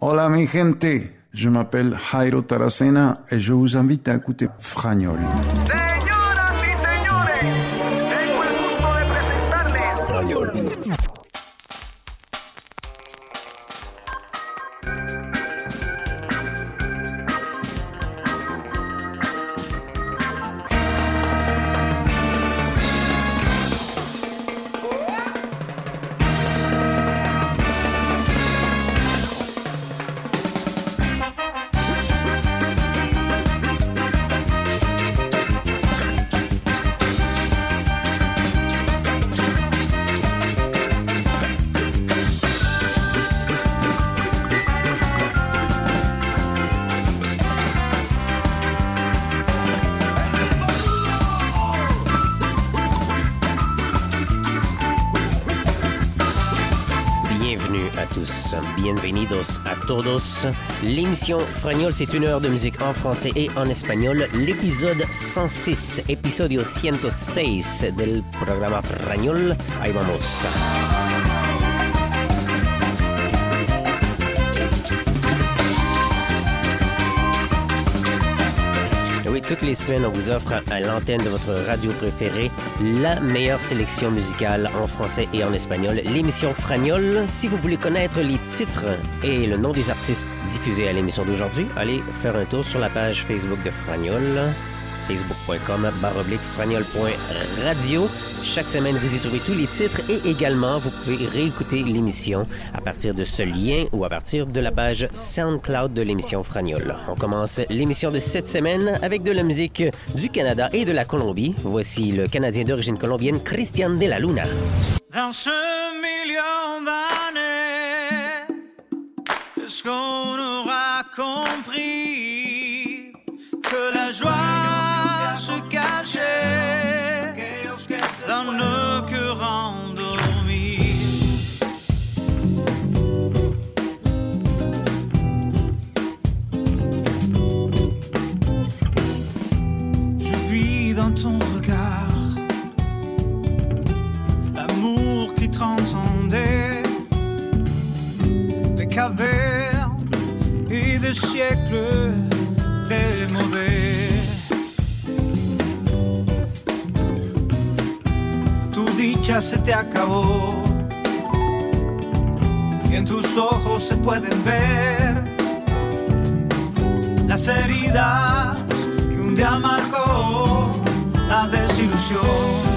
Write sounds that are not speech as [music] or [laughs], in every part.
Hola mi gente, je m'appelle Jairo Taracena et je vous invite à écouter Fragnol. L'émission Fragnol, c'est une heure de musique en français et en espagnol. L'épisode 106, episodio 106 del programa Fragnol. Ahí vamos. Toutes les semaines, on vous offre à l'antenne de votre radio préférée la meilleure sélection musicale en français et en espagnol, l'émission Fragnol. Si vous voulez connaître les titres et le nom des artistes diffusés à l'émission d'aujourd'hui, allez faire un tour sur la page Facebook de Fragnol, facebook.com baroblique fragnol.radio. Chaque semaine, vous y trouvez tous les titres et également, vous pouvez réécouter l'émission à partir de ce lien ou à partir de la page SoundCloud de l'émission Fragnol. On commence l'émission de cette semaine avec de la musique du Canada et de la Colombie. Voici le Canadien d'origine colombienne Christian de la Luna. Dans ce million d'années, est-ce qu'on aura compris que la joie et des siècles des mauvais. Tu dicha se te acabó y en tus ojos se pueden ver las heridas que un día marcó la desilusión.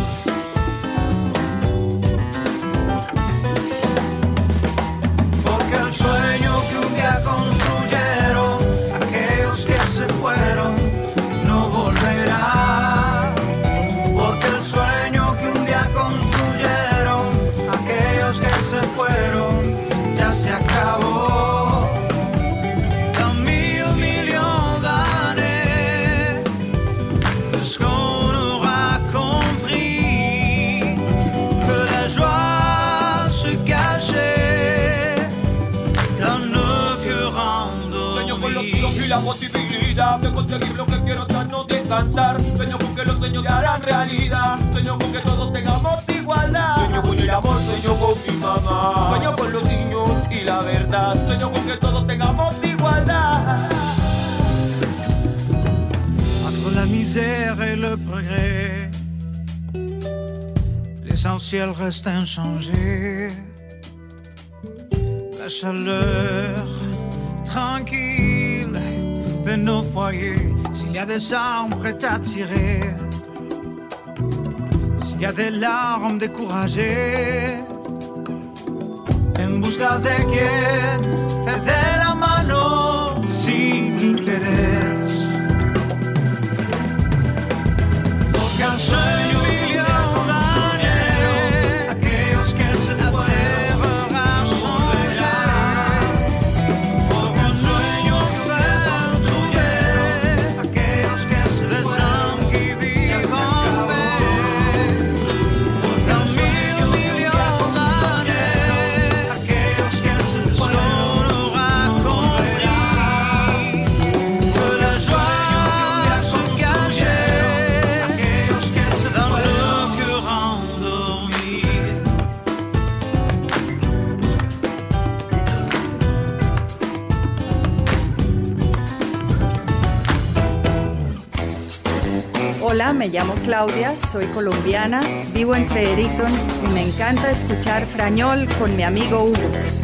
Que los sueños se harán realidad. Sueño con que todos tengamos igualdad. Sueño con el amor, sueño con mi mamá. Sueño con los niños y la verdad. Sueño con que todos tengamos igualdad. Entre la misère et le progrès, l'essentiel reste inchangé. La chaleur tranquille de nos foyers, s'il y a des prêtes à tirer, s'il y a des larmes découragées, en busca de quien me llamo Claudia, soy colombiana, vivo en Fredericton y me encanta escuchar Frañol con mi amigo Hugo.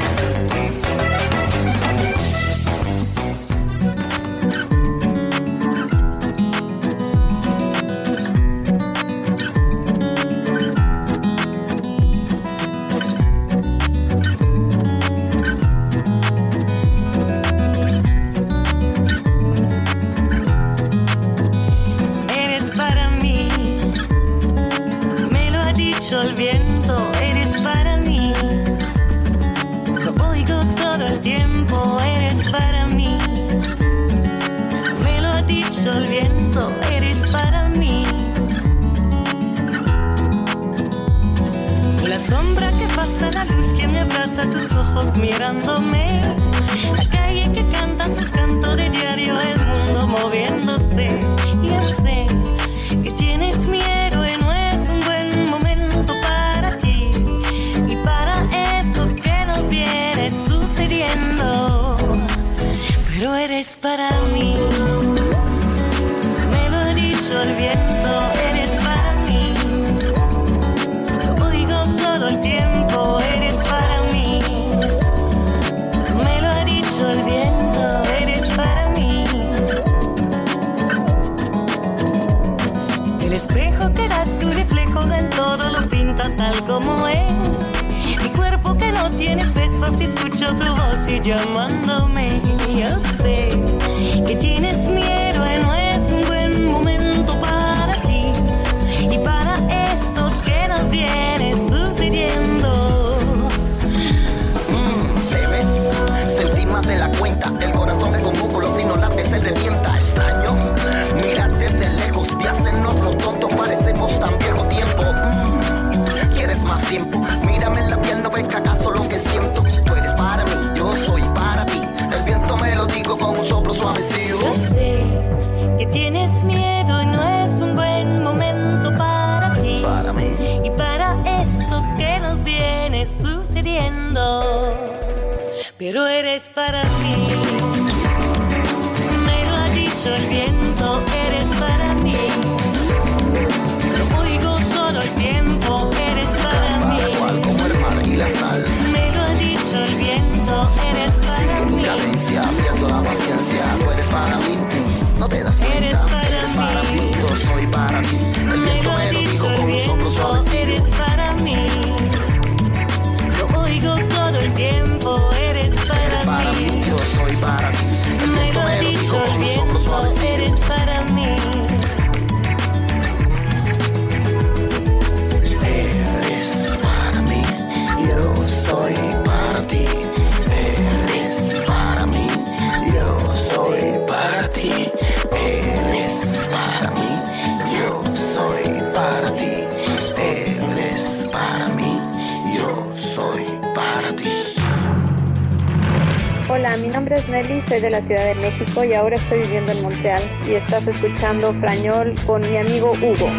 pero eres para mí. Me lo ha dicho el viento, eres para mí. Lo oigo todo el tiempo, eres para mí. como el mar y la sal. Me lo ha dicho el viento, eres para mí. cadencia, pierdo la paciencia, eres para mí. No te das cuenta, eres para, mí. Yo soy para ti. tardes, Meli. Soy de la Ciudad de México y ahora estoy viviendo en Montreal y estás escuchando Frañol con mi amigo Hugo.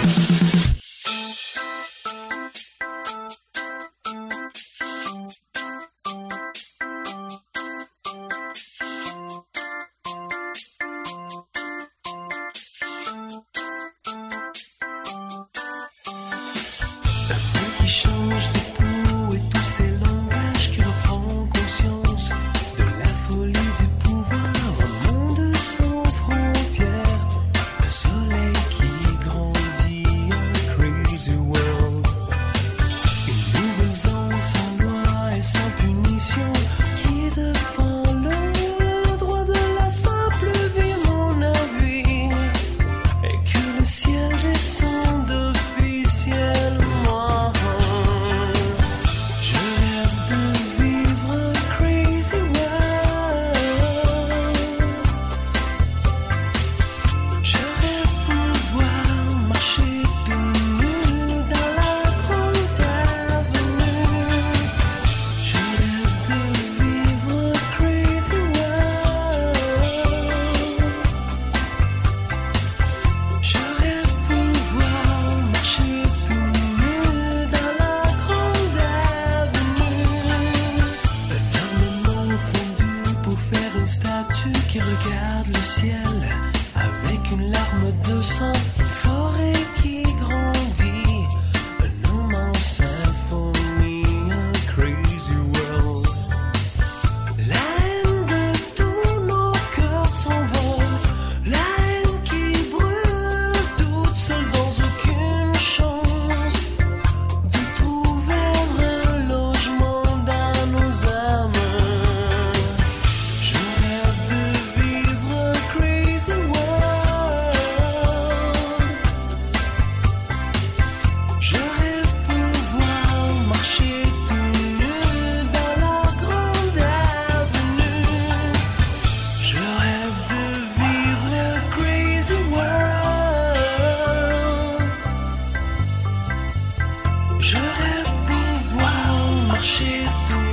Je rêve pouvoir marcher tout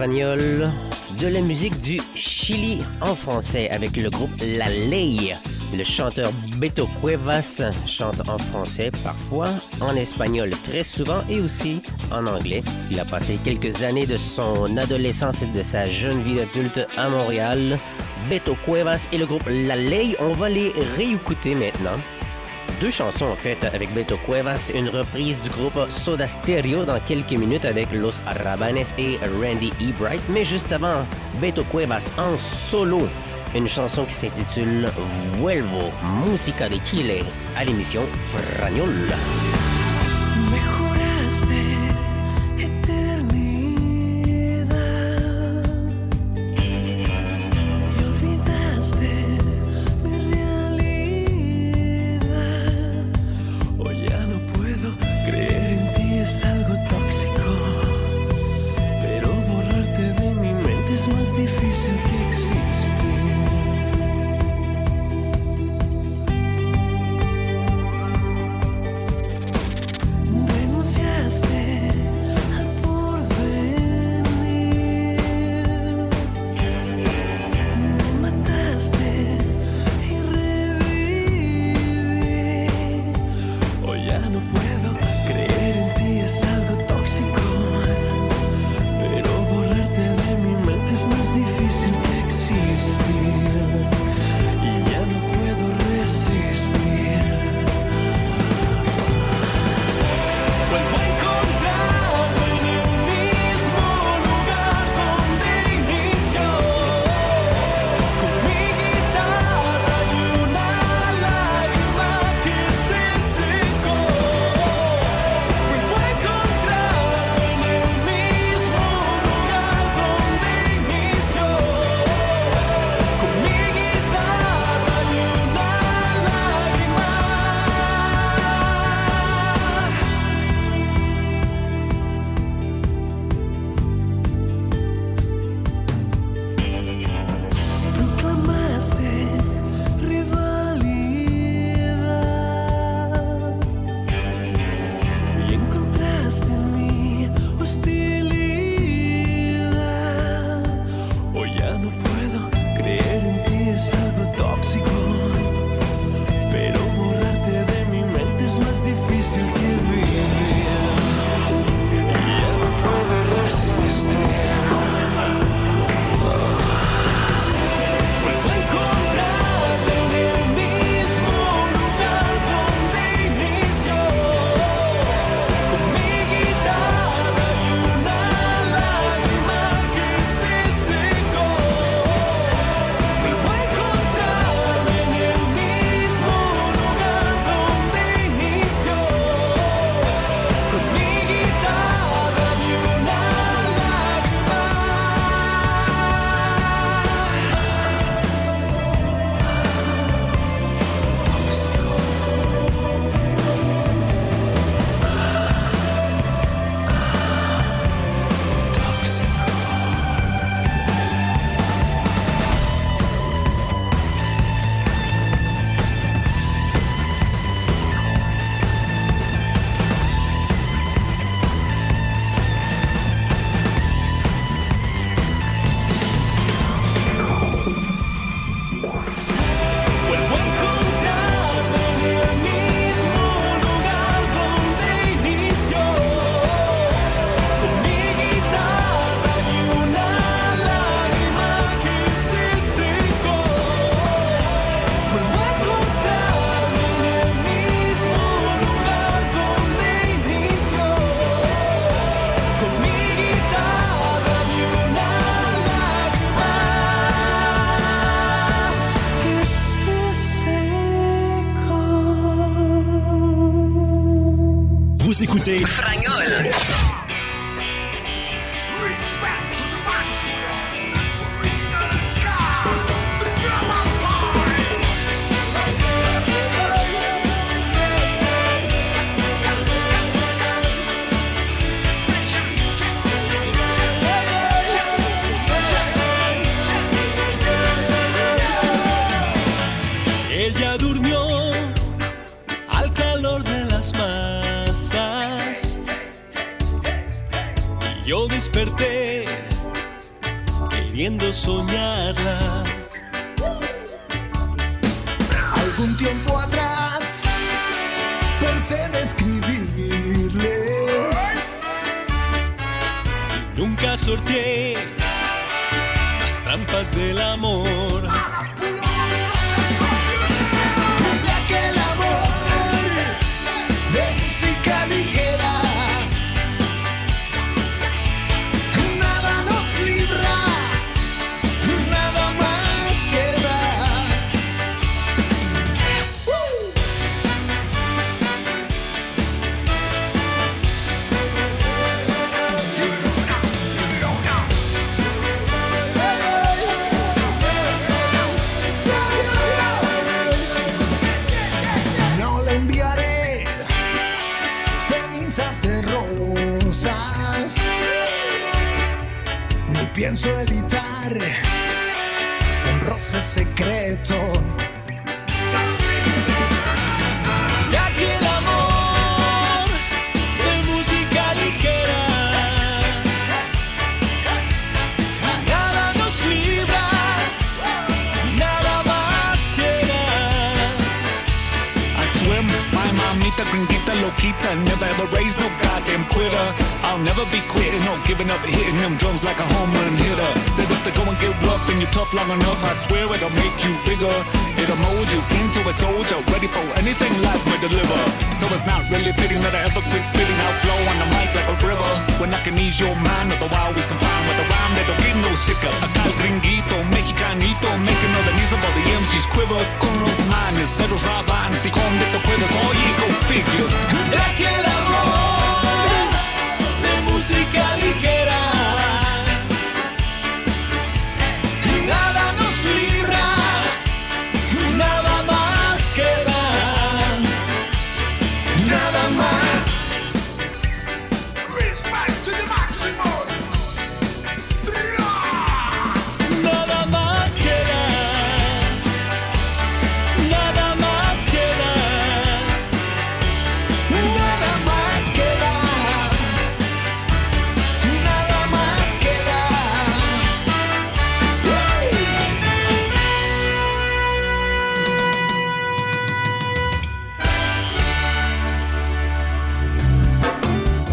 De la musique du Chili en français avec le groupe La Ley. Le chanteur Beto Cuevas chante en français parfois, en espagnol très souvent et aussi en anglais. Il a passé quelques années de son adolescence et de sa jeune vie d'adulte à Montréal. Beto Cuevas et le groupe La Ley, on va les réécouter maintenant. Deux chansons en fait avec Beto Cuevas, une reprise du groupe Soda Stereo dans quelques minutes avec Los Rabanes et Randy E. Bright, mais juste avant, Beto Cuevas en solo, une chanson qui s'intitule Vuelvo, Música de Chile, à l'émission Fragnol. update. Pienso evitar un roce secreto. Gringuita loquita Never ever raised no goddamn quitter. I'll never be quitting, no giving up Hitting them drums like a home run hitter. Said if they go and get rough and you're tough long enough I swear it'll make you bigger It'll mold you into a soldier Ready for anything life may deliver. So it's not really fitting that I ever quit spitting out flow on the mic like a river. When I can ease your mind All the while we can find with a rhyme that don't get no sicker. Acá el gringuito, mexicanito Making all the knees of all the MCs quiver. Con los manes de los rabanes Y con de tu cuerdas, oye, go figure. Ya que el amor de música ligera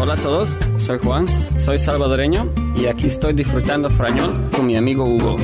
Hola a todos, soy Juan, soy salvadoreño y aquí estoy disfrutando frañol con mi amigo Hugo.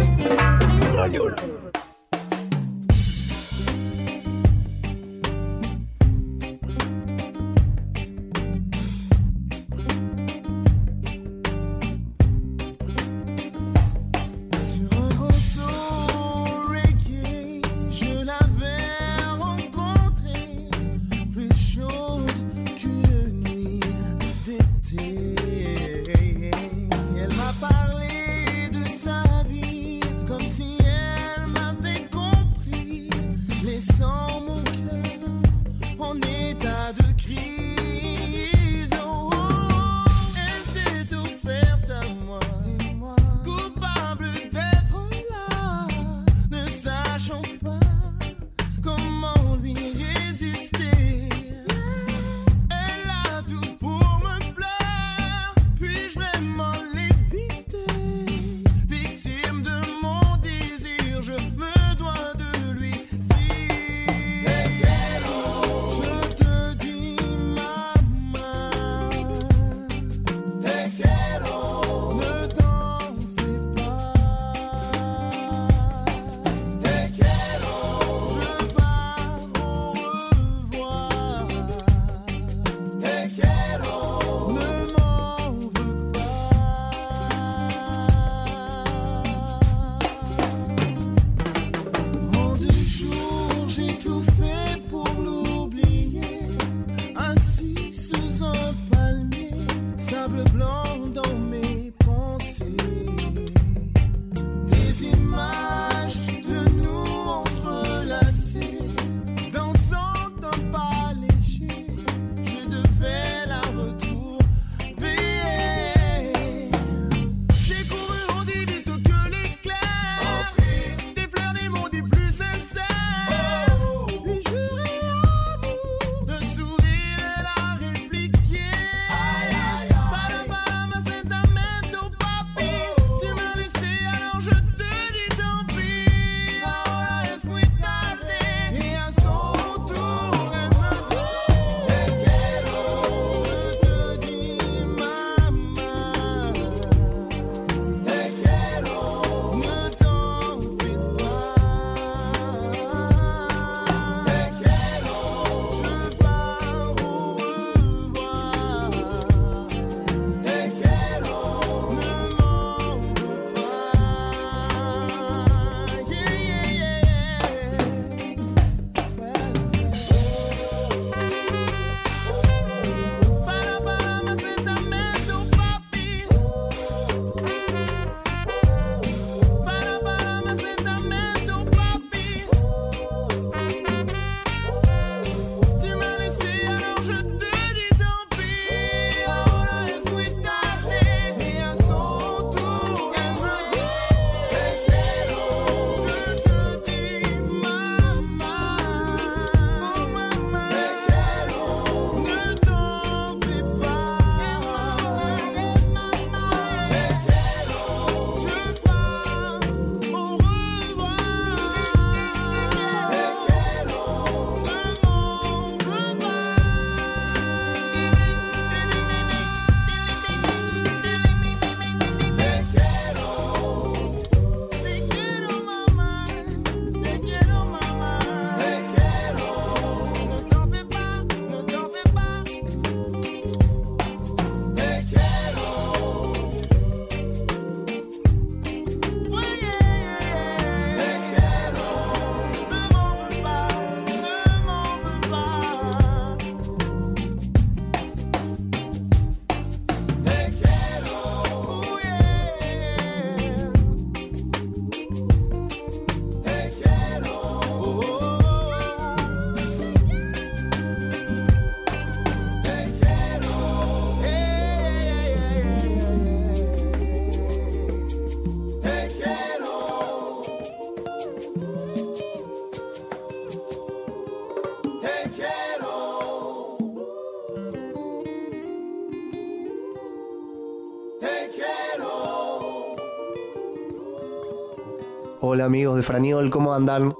Amigos de Franiol, ¿cómo andan?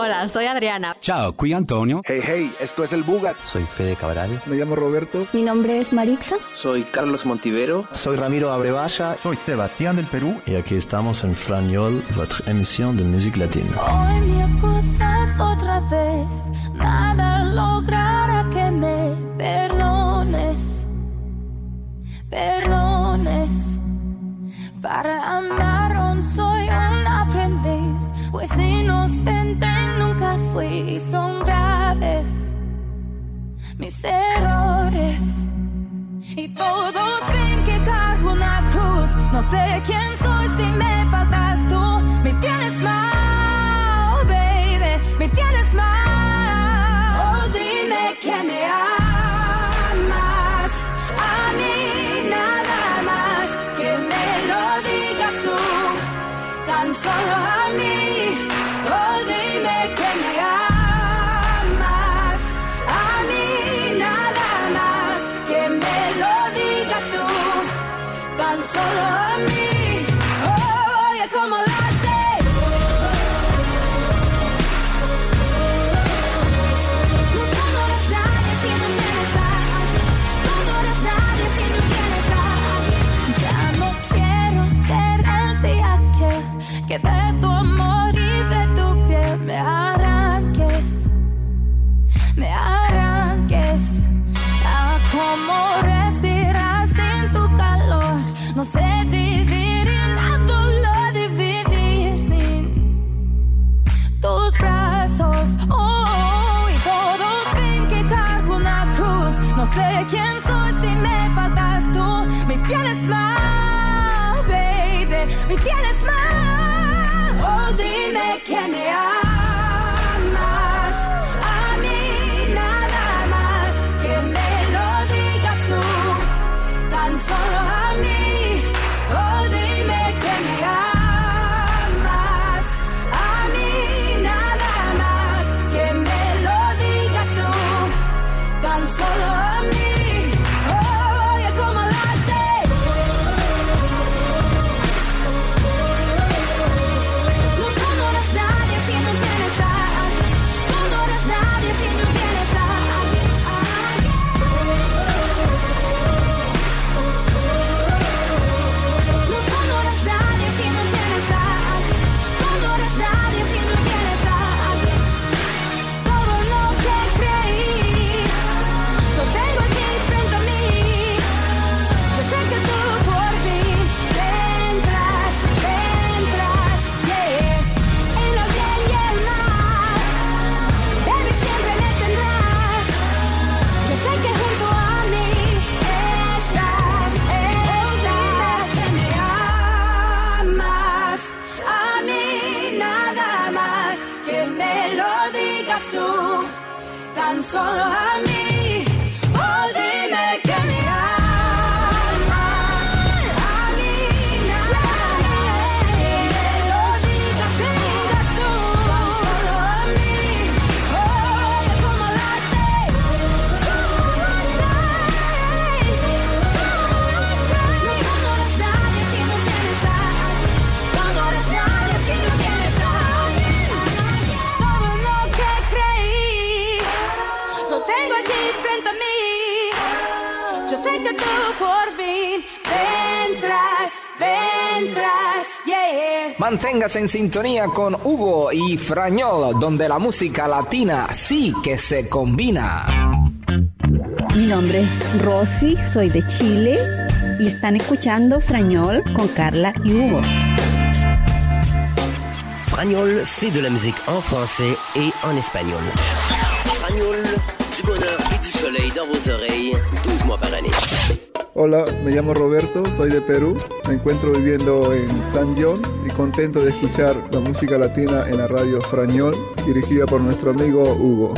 Hola, soy Adriana. Chao, qui Antonio. Hey, hey, esto es El Bugat. Soy Fede Cabral. Me llamo Roberto. Mi nombre es Marixa. Soy Carlos Montivero. Soy Ramiro Abrevaya. Soy Sebastián del Perú. Y aquí estamos en Franiol, votre emisión de música latina. Hoy me acusas otra vez. errores inocentes nunca fui y son graves. Mis errores. Y todos ven que cargo una cruz. No sé quién soy si me falta Manténgase en sintonía con Hugo y Frañol, donde la música latina sí que se combina. Mi nombre es Rosy, soy de Chile y están escuchando Frañol con Carla y Hugo. Fragnol, c'est de la musique en français et en espagnol. Fragnol, du bonheur et du soleil dans vos oreilles, 12 mois par année. Hola, me llamo Roberto, soy de Perú, me encuentro viviendo en San Dion, contento de escuchar la música latina en la radio Frañol, dirigida por nuestro amigo Hugo.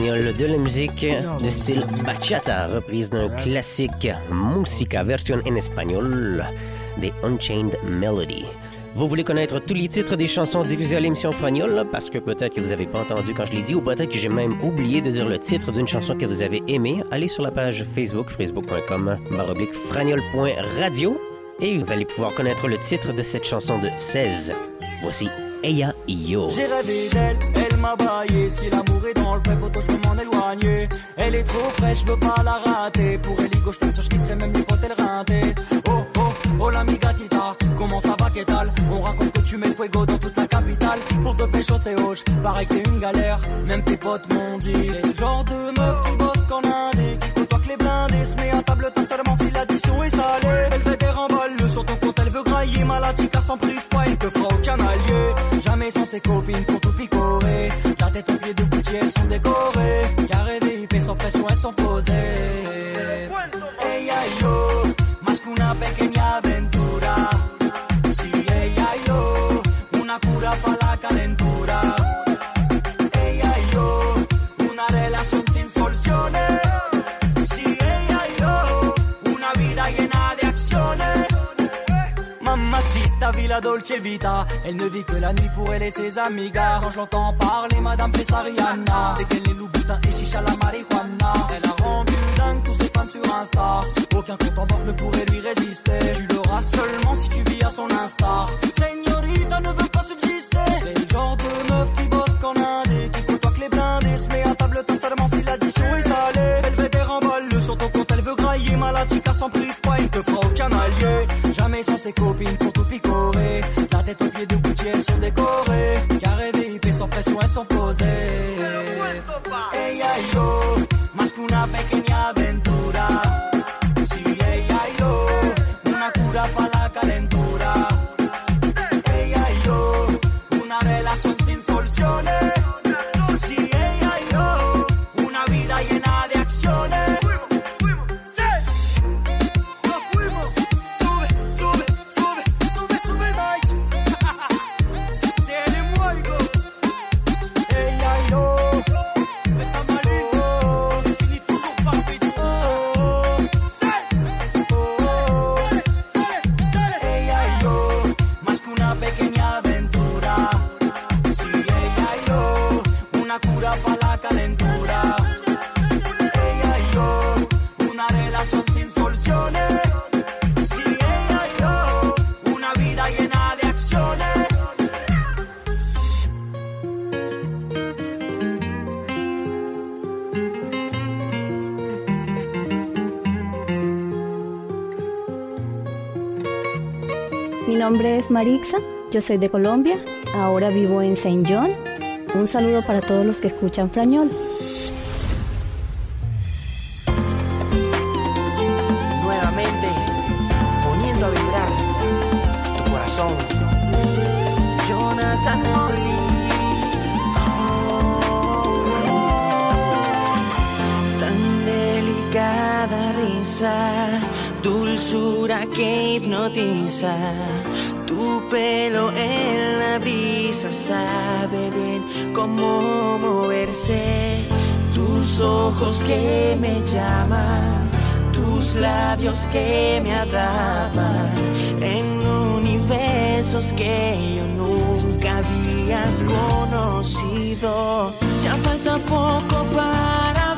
De la musique de style bachata, reprise d'un classique Musica, version en espagnol des Unchained Melody. Vous voulez connaître tous les titres des chansons diffusées à l'émission Fragnol parce que peut-être que vous n'avez pas entendu quand je l'ai dit ou peut-être que j'ai même oublié de dire le titre d'une chanson que vous avez aimée. Allez sur la page Facebook, facebook.com, baroblique fragnol.radio et vous allez pouvoir connaître le titre de cette chanson de 16. Voici Eya Yo. J'ai rêvé d'elle, elle m'a baillé. Si l'amour est dans le pep, auto, je peux m'en éloigner. Elle est trop fraîche, je veux pas la rater. Pour elle, Igo, je que je quitterai même les potes, elle rinté. Oh, oh, oh, la gatita, comment ça va, qu'est On raconte que tu mets le fuego dans toute la capitale. Pour te pécho, c'est hoche, pareil que c'est une galère. Même tes potes m'ont dit. C'est le genre de meuf qui bosse qu'en indé. Qui côtoie que les blindés, se met à table, t'as seulement si l'addition est salée. Elle fait des remballes sur ton compte, elle veut grailler. Malatika s'en prive pas, il te fera aucun allié. Jamais sans ses copines pour tout picorer. La tête aux de Gucci, elles sont décorées. Carré VIP, sans pression, elles sont posées. Villa dolce vita. Elle ne vit que la nuit pour elle et ses amigas. Quand je l'entends parler, Madame Pessariana. Dès qu'elle est loubutin et chicha la marijuana. Elle a rendu dingue tous ses fans sur Insta. Aucun compte en banque ne pourrait lui résister. Tu l'auras seulement si tu vis à son instar. Señorita ne veut pas subsister. C'est le genre de meuf qui bosse qu'en indé. Qui côtoie que les blindés. Se met à table, seulement si l'addition est salée. Elle fait des remballes sur ton compte, elle veut grailler. Malatika s'en prive pas, il te fera aucun allié. Jamais sans ses copines pour sont décorées. Carré VIP, sans pression, elles sont posées. Marixa, yo soy de Colombia, ahora vivo en Saint John. Un saludo para todos los que escuchan Frañol. Nuevamente, poniendo a vibrar tu corazón. Jonathan Orly. Tan delicada risa, dulzura que hipnotiza pelo en la brisa sabe bien cómo moverse. Tus ojos que me llaman, tus labios que me atrapan, en universos que yo nunca había conocido. Ya falta poco para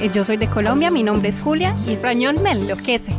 Eh, yo soy de Colombia, mi nombre es Julia y Rañón me enloquece.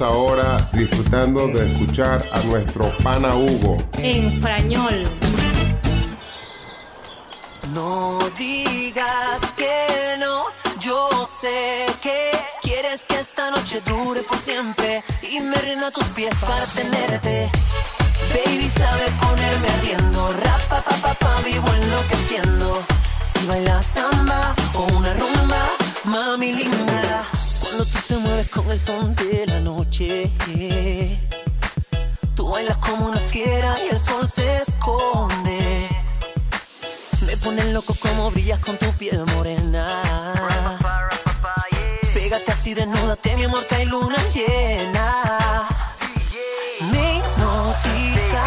Ahora disfrutando de escuchar a nuestro pana Hugo. En frañol. No digas que no, yo sé que quieres que esta noche dure por siempre y me rindo a tus pies para tenerte. Baby sabe ponerme ardiendo, rapa pa pa pa vivo enloqueciendo. Si bailas samba o una rumba, mami linda con el son de la noche. Tú bailas como una fiera y el sol se esconde. Me pones loco como brillas con tu piel morena. Pégate así, desnúdate, mi amor, que hay luna llena. Me hipnotizas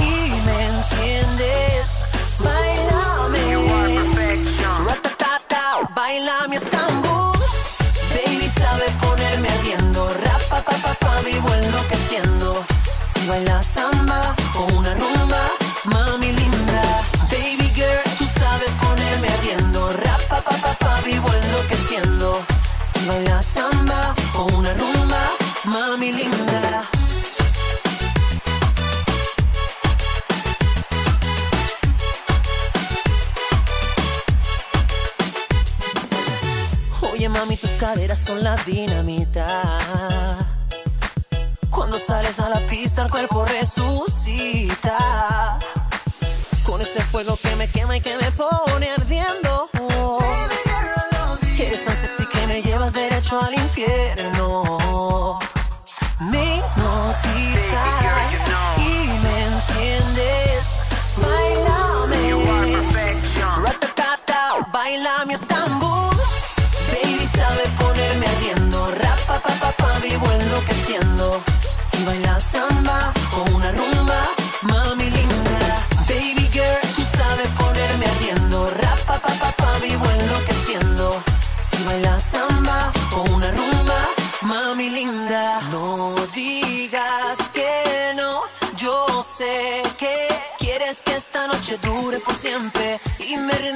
y me enciendes. Bailame, ratatata, baila mi Estambul. pa pa pa pa vivo enloqueciendo. Si samba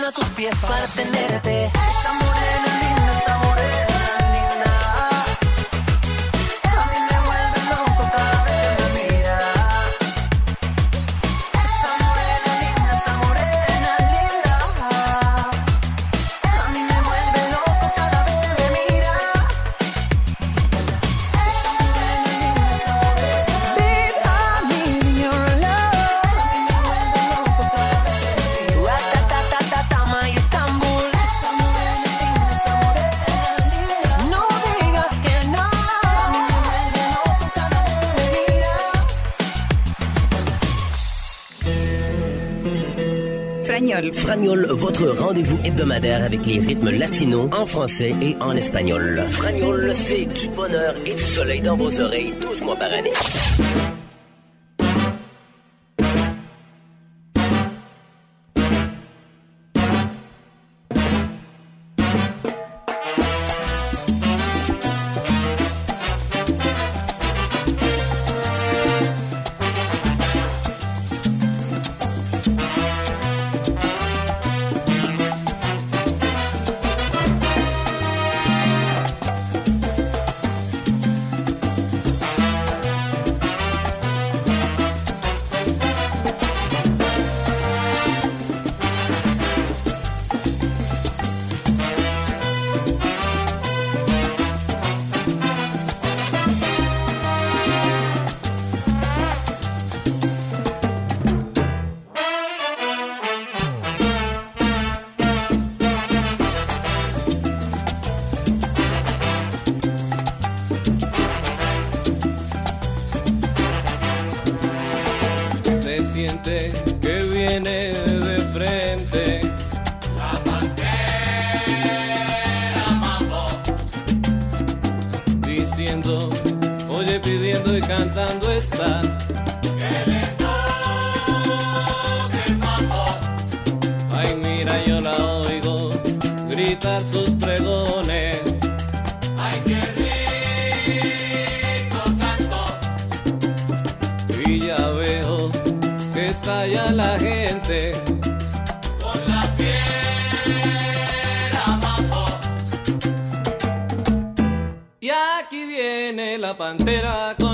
a tus pies para tenerte. Fragnol. Votre rendez-vous hebdomadaire avec les rythmes latinos en français et en espagnol. Fragnol, c'est du bonheur et du soleil dans vos oreilles 12 mois par année. pantera. Con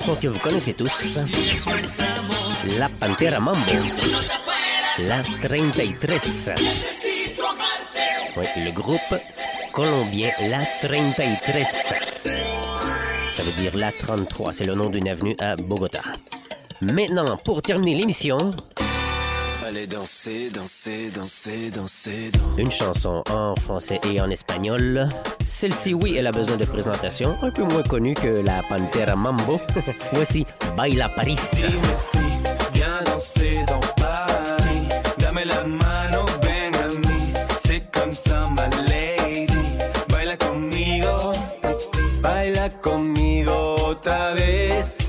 chanson que vous connaissez tous. La Pantera Mambo. La 33. Oui, le groupe colombien La 33. Ça veut dire La 33. C'est le nom d'une avenue à Bogota. Maintenant, pour terminer l'émission, Allez danser, Une chanson en français et en espagnol celle-ci, oui, elle a besoin de présentation, un peu moins connue que la Pantera Mambo. [laughs] Voici Baila Paris. Si, si, viens danser dans Paris. Dame la mano, ben ami. C'est comme ça, ma lady. Baila conmigo. Baila conmigo, otra vez.